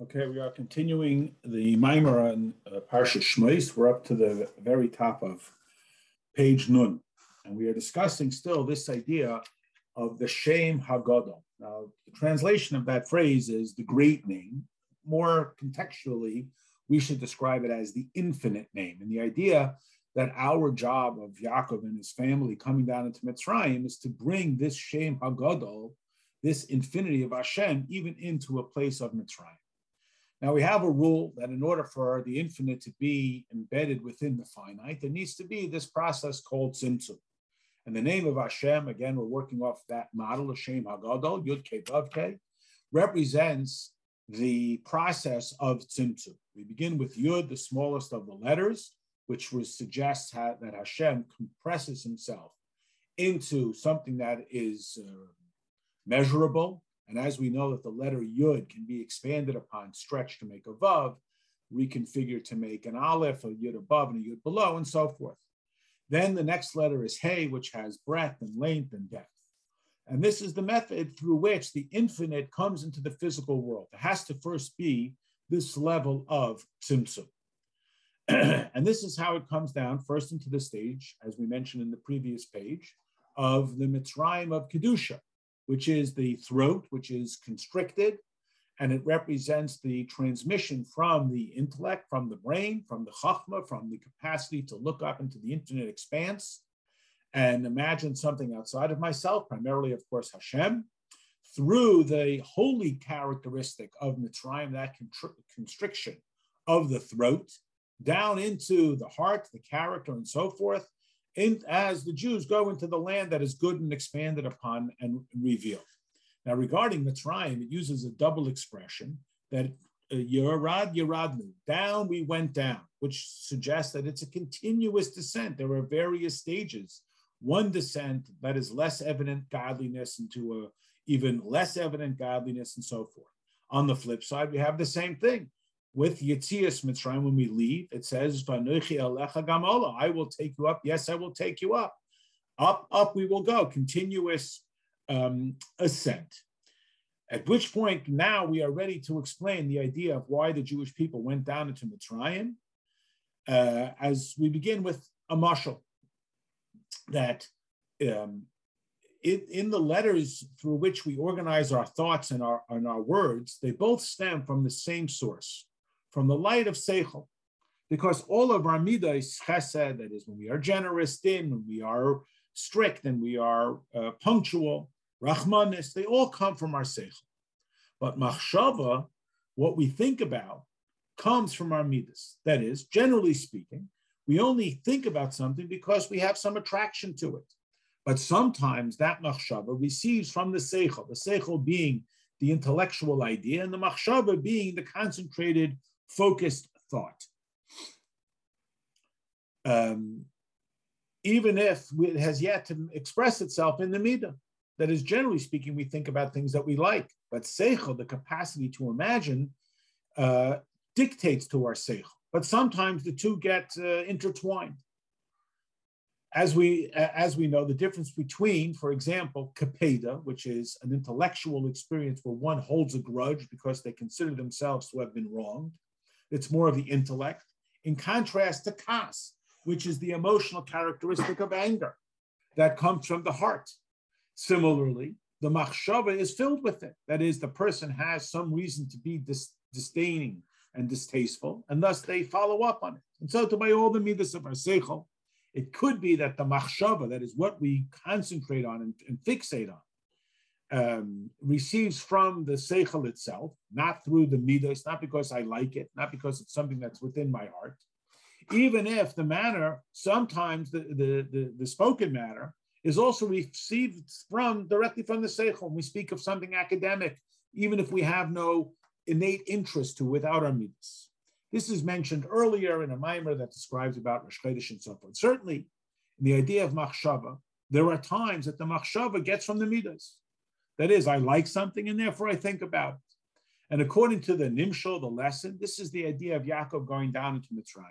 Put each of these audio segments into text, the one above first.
Okay, we are continuing the Maimar on uh, Parsha Shmois. We're up to the very top of page Nun, and we are discussing still this idea of the Shem Hagadol. Now, the translation of that phrase is the great name. More contextually, we should describe it as the infinite name. And the idea that our job of Yaakov and his family coming down into Mitzrayim is to bring this Shem Hagadol, this infinity of Hashem, even into a place of Mitzrayim. Now we have a rule that in order for the infinite to be embedded within the finite, there needs to be this process called tzimtzum. And the name of Hashem, again, we're working off that model, Hashem Hagadol, Yud Ke represents the process of tzimtzum. We begin with Yud, the smallest of the letters, which would suggest that Hashem compresses himself into something that is uh, measurable, and as we know that the letter Yud can be expanded upon, stretched to make a Vav, reconfigured to make an Aleph, a Yud above and a Yud below, and so forth. Then the next letter is Hey, which has breadth and length and depth. And this is the method through which the infinite comes into the physical world. It has to first be this level of tzimtzum. and this is how it comes down first into the stage, as we mentioned in the previous page, of the Mitzrayim of Kedusha, which is the throat, which is constricted, and it represents the transmission from the intellect, from the brain, from the chachma, from the capacity to look up into the infinite expanse and imagine something outside of myself, primarily, of course, Hashem, through the holy characteristic of Mitzrayim, that constriction of the throat, down into the heart, the character, and so forth, in, as the Jews go into the land that is good and expanded upon and revealed. Now, regarding Mitzrayim, it uses a double expression that uh, Yerad Yeradnu, down we went down, which suggests that it's a continuous descent. There are various stages. One descent that is less evident godliness into a even less evident godliness and so forth. On the flip side, we have the same thing with Yitzias Mitzrayim, when we leave, it says, I will take you up. Yes, I will take you up. Up, up we will go. Continuous um, ascent. At which point, now we are ready to explain the idea of why the Jewish people went down into Mitzrayim. Uh, as we begin with a mashal, that um, it, in the letters through which we organize our thoughts and our, and our words, they both stem from the same source from the light of Seichel. Because all of our midah is chesed, that is, when we are generous, din, when we are strict, and we are uh, punctual, rachmanis, they all come from our Seichel. But machshava, what we think about, comes from our midas. That is, generally speaking, we only think about something because we have some attraction to it. But sometimes that machshava receives from the seichel, the seichel being the intellectual idea, and the machshava being the concentrated focused thought. Um, even if it has yet to express itself in the midah. That is, generally speaking, we think about things that we like, but seichel, the capacity to imagine, uh, dictates to our seichel. But sometimes the two get uh, intertwined. As we, as we know, the difference between, for example, kapeda, which is an intellectual experience where one holds a grudge because they consider themselves to have been wronged, it's more of the intellect, in contrast to kas, which is the emotional characteristic of anger that comes from the heart. Similarly, the machshava is filled with it. That is, the person has some reason to be dis- disdaining and distasteful, and thus they follow up on it. And so, to by all the midas of our seichel, it could be that the machshava, that is what we concentrate on and, and fixate on, um, receives from the seichel itself, not through the midas, not because I like it, not because it's something that's within my heart. Even if the manner, sometimes the, the, the, the spoken matter, is also received from directly from the seichel. We speak of something academic, even if we have no innate interest to without our midas. This is mentioned earlier in a mimer that describes about Rosh Chodesh and so forth. Certainly, in the idea of machshava, there are times that the machshava gets from the midas. That is, I like something and therefore I think about it. And according to the Nimshal, the lesson, this is the idea of Yaakov going down into Mitzrayim,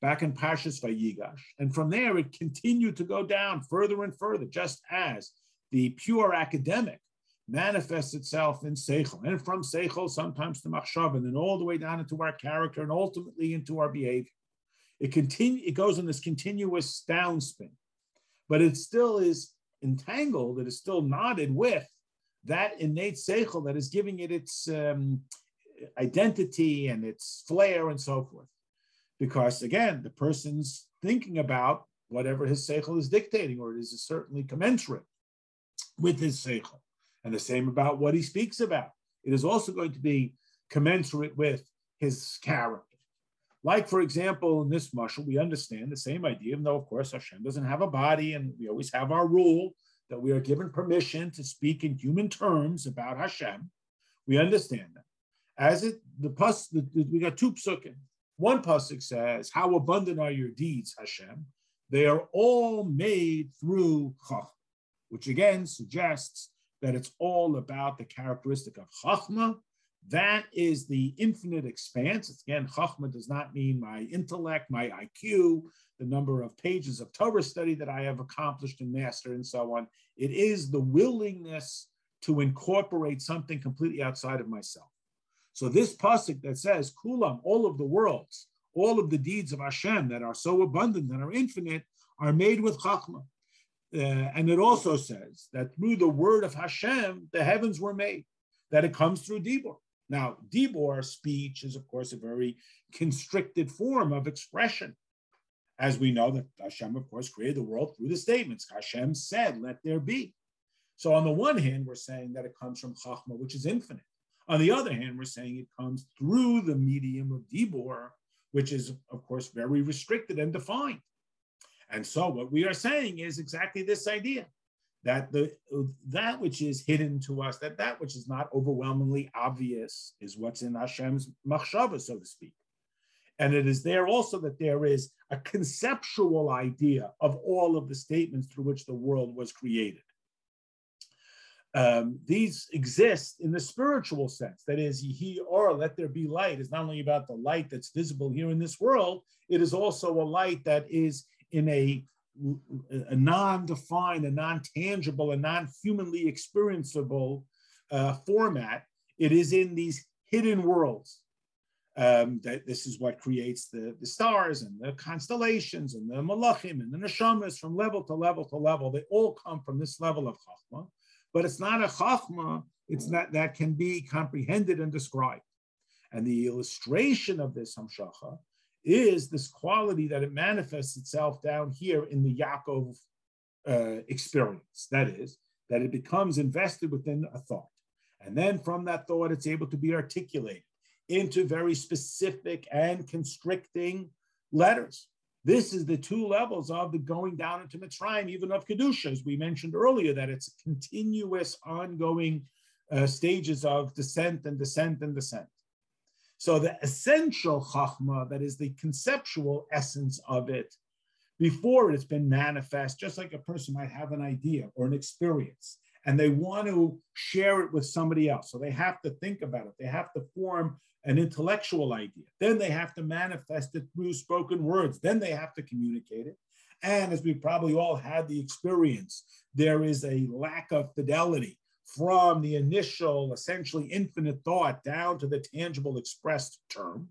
back in Parshas Vayigash. And from there, it continued to go down further and further, just as the pure academic manifests itself in Seichel, and from Seichel sometimes to Machshav, and then all the way down into our character and ultimately into our behavior. It continue, it goes in this continuous downspin, but it still is entangled, it is still knotted with that innate Seichel that is giving it its um, identity and its flair and so forth. Because again, the person's thinking about whatever his Seichel is dictating, or it is certainly commensurate with his Seichel. And the same about what he speaks about. It is also going to be commensurate with his character. Like, for example, in this mushal, we understand the same idea, even though, of course, Hashem doesn't have a body, and we always have our rule that we are given permission to speak in human terms about Hashem. We understand that. As it, the pus, the, the, we got two psukim. One pasuk says, "How abundant are your deeds, Hashem? They are all made through chachma," which again suggests that it's all about the characteristic of Chachma. That is the infinite expanse. Again, Chachma does not mean my intellect, my IQ, the number of pages of Torah study that I have accomplished and mastered, and so on. It is the willingness to incorporate something completely outside of myself. So this pasuk that says Kulam, all of the worlds, all of the deeds of Hashem that are so abundant and are infinite, are made with Chachma. Uh, and it also says that through the word of Hashem, the heavens were made, that it comes through Dibor. Now, Dibor speech is, of course, a very constricted form of expression. As we know that Hashem, of course, created the world through the statements. Hashem said, let there be. So on the one hand, we're saying that it comes from Chachma, which is infinite. On the other hand, we're saying it comes through the medium of Dibor, which is, of course, very restricted and defined. And so what we are saying is exactly this idea that the that which is hidden to us, that that which is not overwhelmingly obvious is what's in Hashem's machshava, so to speak. And it is there also that there is a conceptual idea of all of the statements through which the world was created. Um, these exist in the spiritual sense. That is, he or let there be light is not only about the light that's visible here in this world, it is also a light that is in a, a non-defined, a non-tangible, a non-humanly experienceable uh, format. It is in these hidden worlds. Um, that this is what creates the, the stars and the constellations and the malachim and the neshamas from level to level to level. They all come from this level of chachma, but it's not a chachma. It's not that can be comprehended and described. And the illustration of this hamshacha is this quality that it manifests itself down here in the Yaakov uh, experience. That is, that it becomes invested within a thought. And then from that thought, it's able to be articulated into very specific and constricting letters. This is the two levels of the going down into Mitzrayim, even of Kedusha, as we mentioned earlier, that it's continuous, ongoing uh, stages of descent and descent and descent. So the essential chachma, that is the conceptual essence of it, before it's been manifest, just like a person might have an idea or an experience, and they want to share it with somebody else. So they have to think about it. They have to form an intellectual idea. Then they have to manifest it through spoken words. Then they have to communicate it. And as we probably all had the experience, there is a lack of fidelity from the initial, essentially infinite thought down to the tangible expressed term.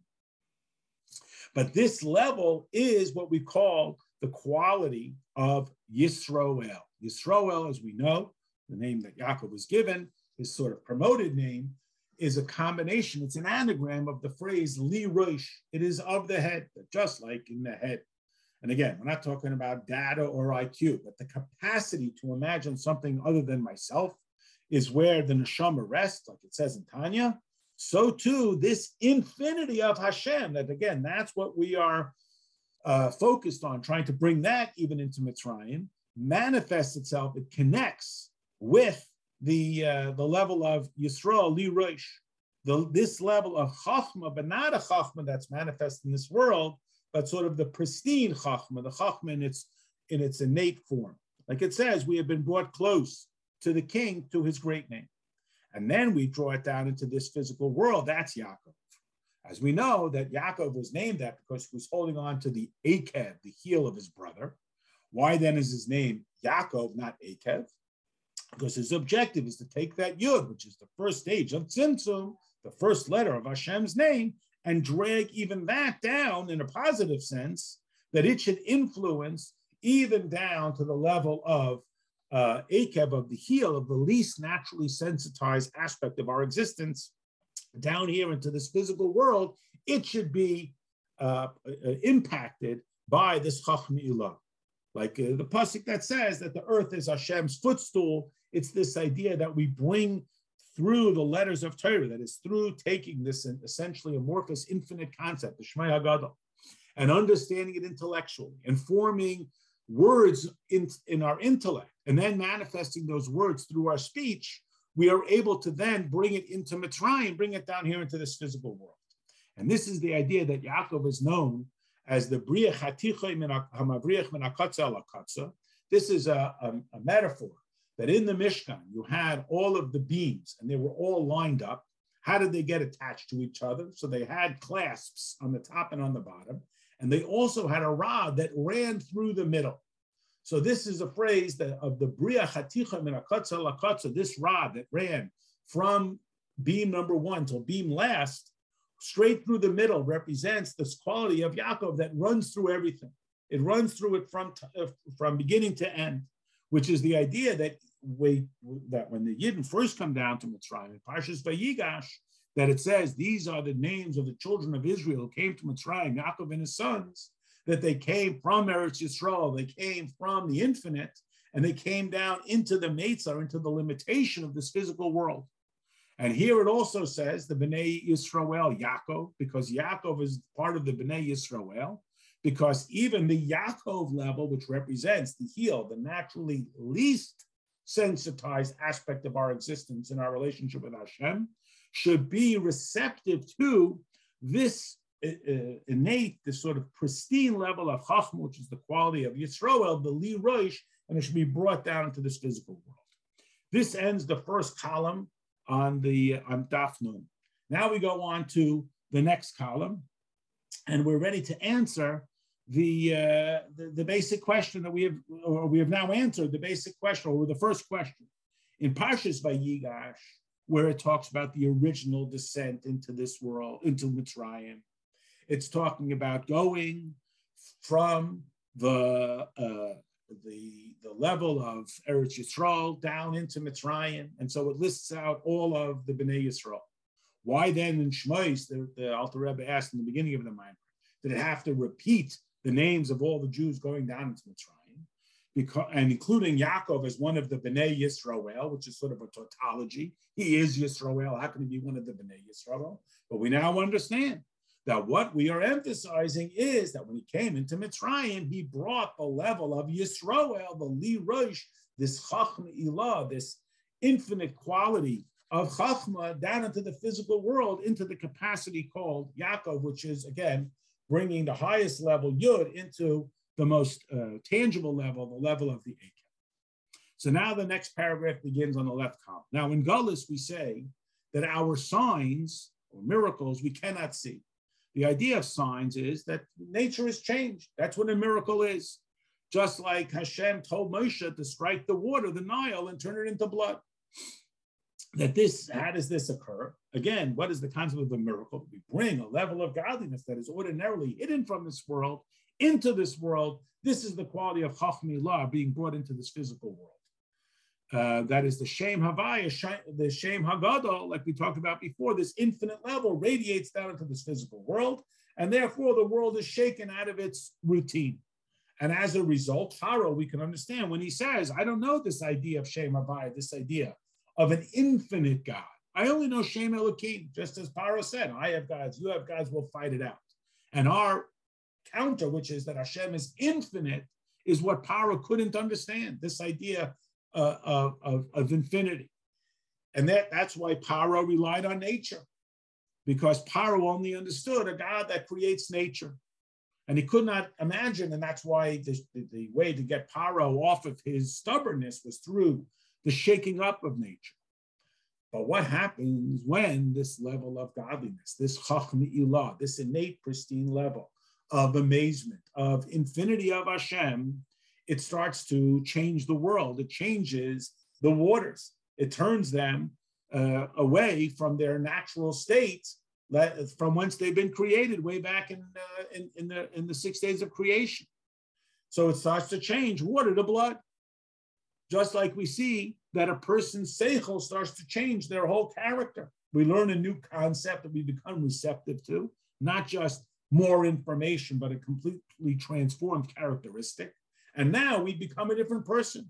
But this level is what we call the quality of Yisroel. Yisroel, as we know, the name that Yaakov was given, his sort of promoted name, is a combination, it's an anagram of the phrase li rosh. It is of the head, just like in the head. And again, we're not talking about data or IQ, but the capacity to imagine something other than myself, is where the neshama rests, like it says in Tanya. So too, this infinity of Hashem, that again, that's what we are uh, focused on, trying to bring that even into Mitzrayim, manifests itself, it connects with the, uh, the level of Yisrael, Li Rosh, the, this level of Chachma, but not a Chachma that's manifest in this world, but sort of the pristine Chachma, the Chachma in its, in its innate form. Like it says, we have been brought close to the king to his great name. And then we draw it down into this physical world. That's Yaakov. As we know that Yaakov was named that because he was holding on to the Akev, the heel of his brother. Why then is his name Yaakov, not Akev? because his objective is to take that yud, which is the first stage of tzimtzum, the first letter of Hashem's name, and drag even that down in a positive sense, that it should influence even down to the level of uh, Akev, of the heel, of the least naturally sensitized aspect of our existence, down here into this physical world, it should be uh, uh impacted by this chachmila. Like uh, the pasuk that says that the earth is Hashem's footstool. It's this idea that we bring through the letters of Torah, that is through taking this essentially amorphous infinite concept, the Shem Hagadol, and understanding it intellectually and forming words in, in our intellect and then manifesting those words through our speech, we are able to then bring it into Mitzrayim, bring it down here into this physical world. And this is the idea that Yaakov is known as the Briach Hamavrich Menakatza This is a, a, a metaphor that in the Mishkan you had all of the beams and they were all lined up. How did they get attached to each other? So they had clasps on the top and on the bottom. And they also had a rod that ran through the middle. So this is a phrase that of the Bria Chaticha Minakatza Lakatza, this rod that ran from beam number one till beam last, straight through the middle, represents this quality of Yaakov that runs through everything. It runs through it from, uh, from beginning to end, which is the idea that we, that when the Yidden first come down to Mitzrayim, in Parshas Vayigash, that it says these are the names of the children of Israel who came to Mitzrayim, Yaakov and his sons, that they came from Eretz Yisrael, they came from the infinite, and they came down into the Meitzar, into the limitation of this physical world. And here it also says the Bnei Yisrael, Yaakov, because Yaakov is part of the Bnei Yisrael, because even the Yaakov level, which represents the heel, the naturally least sensitized aspect of our existence in our relationship with Hashem, should be receptive to this uh, uh, innate, this sort of pristine level of Chachma, which is the quality of Yisroel, the Li Roish, and it should be brought down into this physical world. This ends the first column on the on Daf Nun. Now we go on to the next column, and we're ready to answer the, uh, the, the basic question that we have, or we have now answered the basic question, or the first question in Parshas Vayigash where it talks about the original descent into this world, into Mitzrayim. It's talking about going from the uh, the the level of Eretz Yisrael down into Mitzrayim, and so it lists out all of the Bnei Yisrael. Why then in Shmos, the, the Alter Rebbe asked in the beginning of the Mimer, did it have to repeat the names of all the Jews going down into Mitzrayim? Because, and including Yaakov as one of the Bnei Yisrael, which is sort of a tautology. He is Yisrael. How can he be one of the Bnei Yisrael? But we now understand that what we are emphasizing is that when he came into Mitzrayim, he brought the level of Yisrael, the Li Rosh, this Chachma Ilah, this infinite quality of Chachma down into the physical world, into the capacity called Yaakov, which is again bringing the highest level Yud into the most uh, tangible level, the level of the Akim. So now the next paragraph begins on the left column. Now in Gullus, we say that our signs or miracles we cannot see. The idea of signs is that nature has changed. That's what a miracle is. Just like Hashem told Moshe to strike the water, the Nile, and turn it into blood. That this, how does this occur? Again, what is the concept of a miracle? We bring a level of godliness that is ordinarily hidden from this world into this world. This is the quality of Chachmilah being brought into this physical world. Uh, that is the Shem Havaya, the Shem Hagadol, like we talked about before, this infinite level radiates down into this physical world, and therefore the world is shaken out of its routine. And as a result, Pharaoh, we can understand when he says, I don't know this idea of Shem Havaya, this idea of an infinite God. I only know Shem Elohim, just as Pharaoh said, I have gods, you have gods, we'll fight it out. And our counter, which is that Hashem is infinite, is what Paro couldn't understand. This idea uh, of, of, of, infinity, and that that's why Paro relied on nature, because Paro only understood a God that creates nature, and he could not imagine, and that's why the, the, way to get Paro off of his stubbornness was through the shaking up of nature. But what happens when this level of godliness, this chachmi ilah, this innate pristine level, of amazement, of infinity of Hashem, it starts to change the world. It changes the waters. It turns them uh, away from their natural states from whence they've been created way back in, uh, in, in, the, in the six days of creation. So it starts to change water to blood. Just like we see that a person's seichel starts to change their whole character. We learn a new concept that we become receptive to, not just more information, but a completely transformed characteristic. And now we become a different person.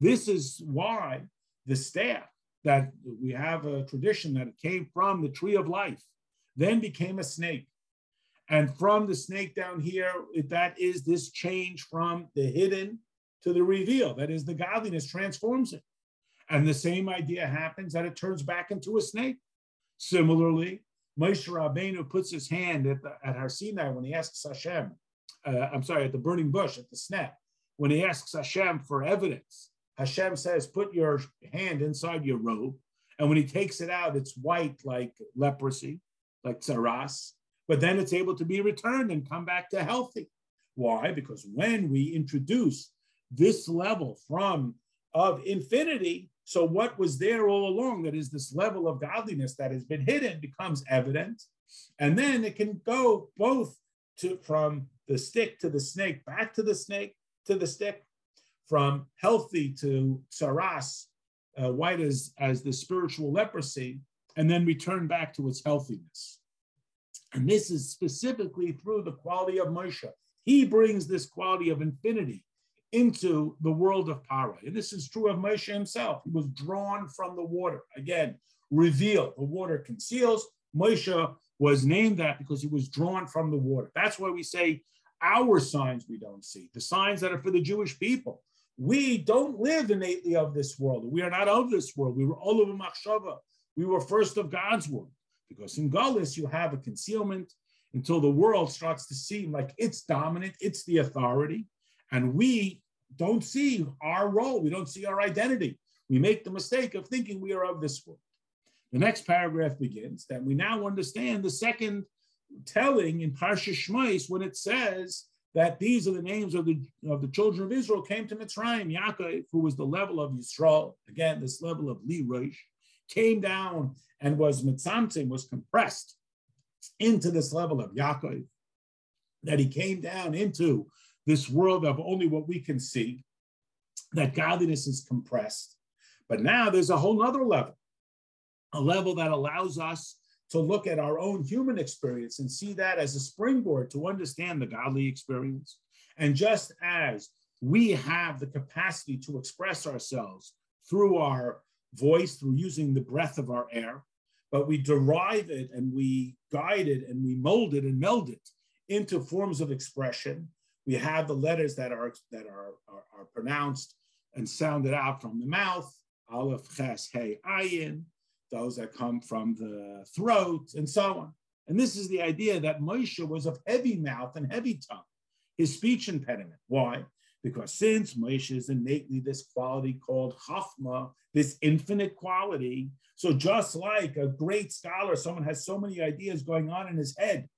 This is why the staff that we have a tradition that it came from the tree of life, then became a snake. And from the snake down here, that is this change from the hidden to the reveal. That is, the godliness transforms it. And the same idea happens that it turns back into a snake. Similarly, Moshe Rabbeinu puts his hand at, the, at Har Sinai when he asks Hashem, uh, I'm sorry, at the burning bush, at the snap, when he asks Hashem for evidence. Hashem says, Put your hand inside your robe. And when he takes it out, it's white like leprosy, like tsaras, but then it's able to be returned and come back to healthy. Why? Because when we introduce this level from of infinity, so what was there all along, that is this level of godliness that has been hidden, becomes evident, and then it can go both to from the stick to the snake, back to the snake to the stick, from healthy to saras, uh, white as, as the spiritual leprosy, and then return back to its healthiness. And this is specifically through the quality of Moshe. He brings this quality of infinity into the world of Paro. And this is true of Moshe himself. He was drawn from the water. Again, revealed. The water conceals. Moshe was named that because he was drawn from the water. That's why we say our signs we don't see, the signs that are for the Jewish people. We don't live innately of this world. We are not of this world. We were all over Machshava. We were first of God's world. Because in Gullus, you have a concealment until the world starts to seem like it's dominant, it's the authority. And we don't see our role, we don't see our identity. We make the mistake of thinking we are of this world. The next paragraph begins that we now understand the second telling in Parsha Shmais when it says that these are the names of the, of the children of Israel came to Mitzrayim. Yaakov, who was the level of Yisrael, again, this level of Li Rosh, came down and was mitzamtim, was compressed into this level of Yaakov, that he came down into this world of only what we can see, that godliness is compressed. But now there's a whole nother level, a level that allows us to look at our own human experience and see that as a springboard to understand the godly experience. And just as we have the capacity to express ourselves through our voice, through using the breath of our air, but we derive it and we guide it and we mold it and meld it into forms of expression we have the letters that are that are, are, are pronounced and sounded out from the mouth, aleph, ches, hey, ayin, those that come from the throat, and so on. And this is the idea that Moshe was of heavy mouth and heavy tongue, his speech impediment. Why? Because since Moshe is innately this quality called chachma, this infinite quality, so just like a great scholar, someone has so many ideas going on in his head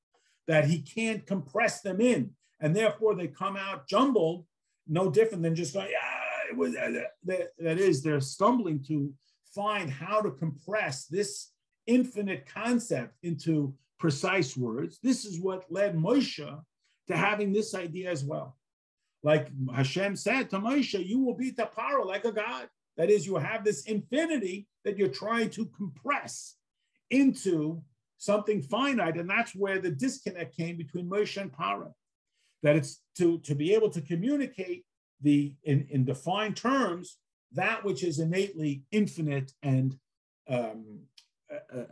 that he can't compress them in and therefore they come out jumbled, no different than just going, yeah, it was, uh, that, that is, they're stumbling to find how to compress this infinite concept into precise words. This is what led Moshe to having this idea as well. Like Hashem said to Moshe, you will be Tapara like a God. That is, you have this infinity that you're trying to compress into something finite. And that's where the disconnect came between Moshe and Paro that it's to, to be able to communicate the in, in defined terms that which is innately infinite and um,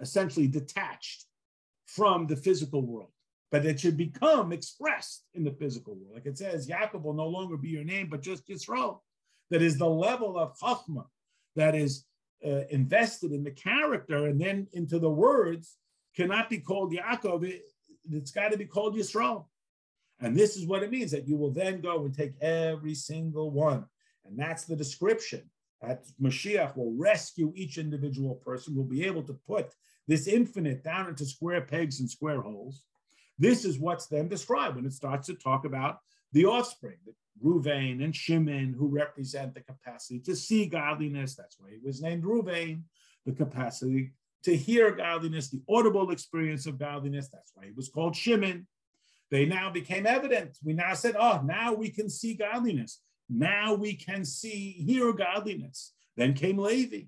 essentially detached from the physical world, but it should become expressed in the physical world. Like it says, Yaakov will no longer be your name, but just Yisrael. That is the level of chachma that is uh, invested in the character and then into the words cannot be called Yaakov. It, has got to be called Yisrael. And this is what it means that you will then go and take every single one. And that's the description that Mashiach will rescue each individual person, will be able to put this infinite down into square pegs and square holes. This is what's then described when it starts to talk about the offspring. Ruvain and Shimon, who represent the capacity to see godliness. That's why he was named Ruvain, the capacity to hear godliness, the audible experience of godliness. That's why he was called Shimon. They now became evident. We now said, oh, now we can see godliness. Now we can see, hear godliness. Then came Levi.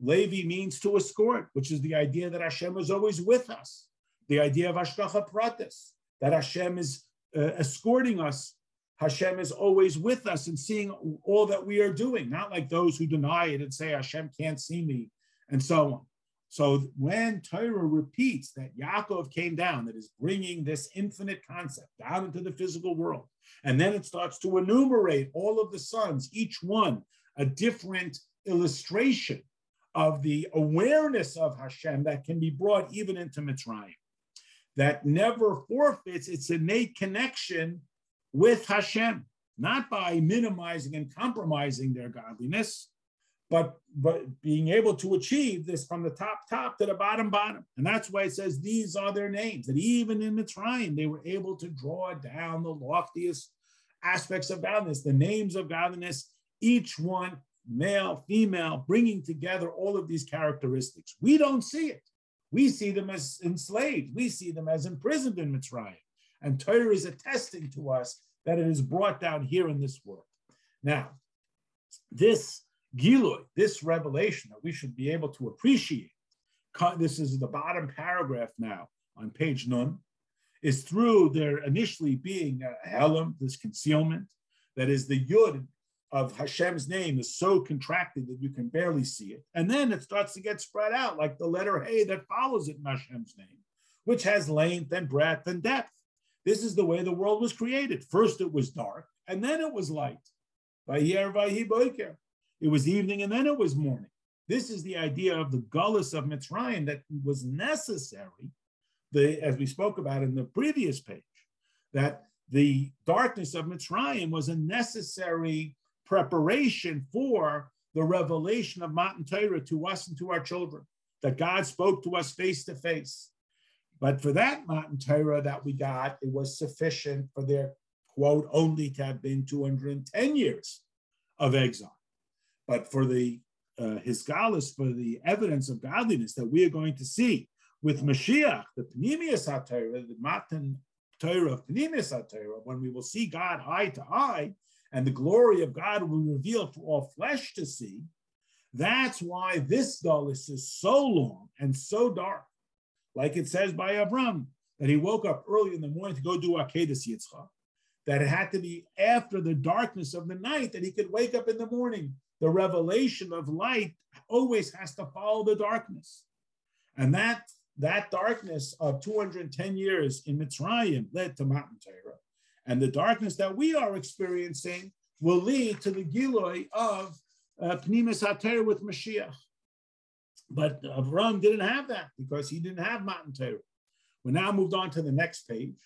Levi means to escort, which is the idea that Hashem is always with us. The idea of Hashgacha Pratis, that Hashem is uh, escorting us. Hashem is always with us and seeing all that we are doing, not like those who deny it and say Hashem can't see me and so on. So when Torah repeats that Yaakov came down, that is bringing this infinite concept down into the physical world, and then it starts to enumerate all of the sons, each one a different illustration of the awareness of Hashem that can be brought even into Mitzrayim, that never forfeits its innate connection with Hashem, not by minimizing and compromising their godliness, but but being able to achieve this from the top top to the bottom bottom, and that's why it says these are their names. That even in Mitzrayim they were able to draw down the loftiest aspects of godliness, the names of godliness, each one male, female, bringing together all of these characteristics. We don't see it. We see them as enslaved. We see them as imprisoned in Mitzrayim. And Torah is attesting to us that it is brought down here in this world. Now, this Giloy, this revelation that we should be able to appreciate, this is the bottom paragraph now on page Nun, is through there initially being a helam, this concealment, that is the yud of Hashem's name is so contracted that you can barely see it. And then it starts to get spread out like the letter Hey that follows it in Hashem's name, which has length and breadth and depth. This is the way the world was created. First it was dark, and then it was light. It was evening and then it was morning. This is the idea of the gullus of Mitzrayim that was necessary, the, as we spoke about in the previous page, that the darkness of Mitzrayim was a necessary preparation for the revelation of Matan Torah to us and to our children, that God spoke to us face to face. But for that Matan Torah that we got, it was sufficient for their quote only to have been 210 years of exile. But for the uh, hisgalus, for the evidence of godliness that we are going to see with Mashiach, the Pnimius HaTorah, the Matan Torah of Pnimius HaTorah, when we will see God eye to eye, and the glory of God will reveal for all flesh to see, that's why this gullus is so long and so dark. Like it says by Avram, that he woke up early in the morning to go do Akedah Yitzchak, that it had to be after the darkness of the night that he could wake up in the morning the revelation of light always has to follow the darkness. And that, that darkness of 210 years in Mitzrayim led to Matan Torah. And the darkness that we are experiencing will lead to the Giloi of uh, Pnimius HaTorah with Mashiach. But Avram didn't have that because he didn't have Matan Torah. We now moved on to the next page.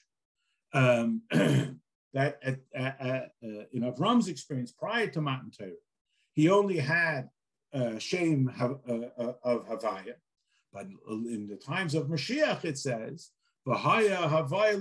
Um, that at, at, at, uh, in Avram's experience prior to Matan Torah, he only had uh, shame uh, uh, of Havaya. But in the times of Mashiach, it says, Vahaya Havaya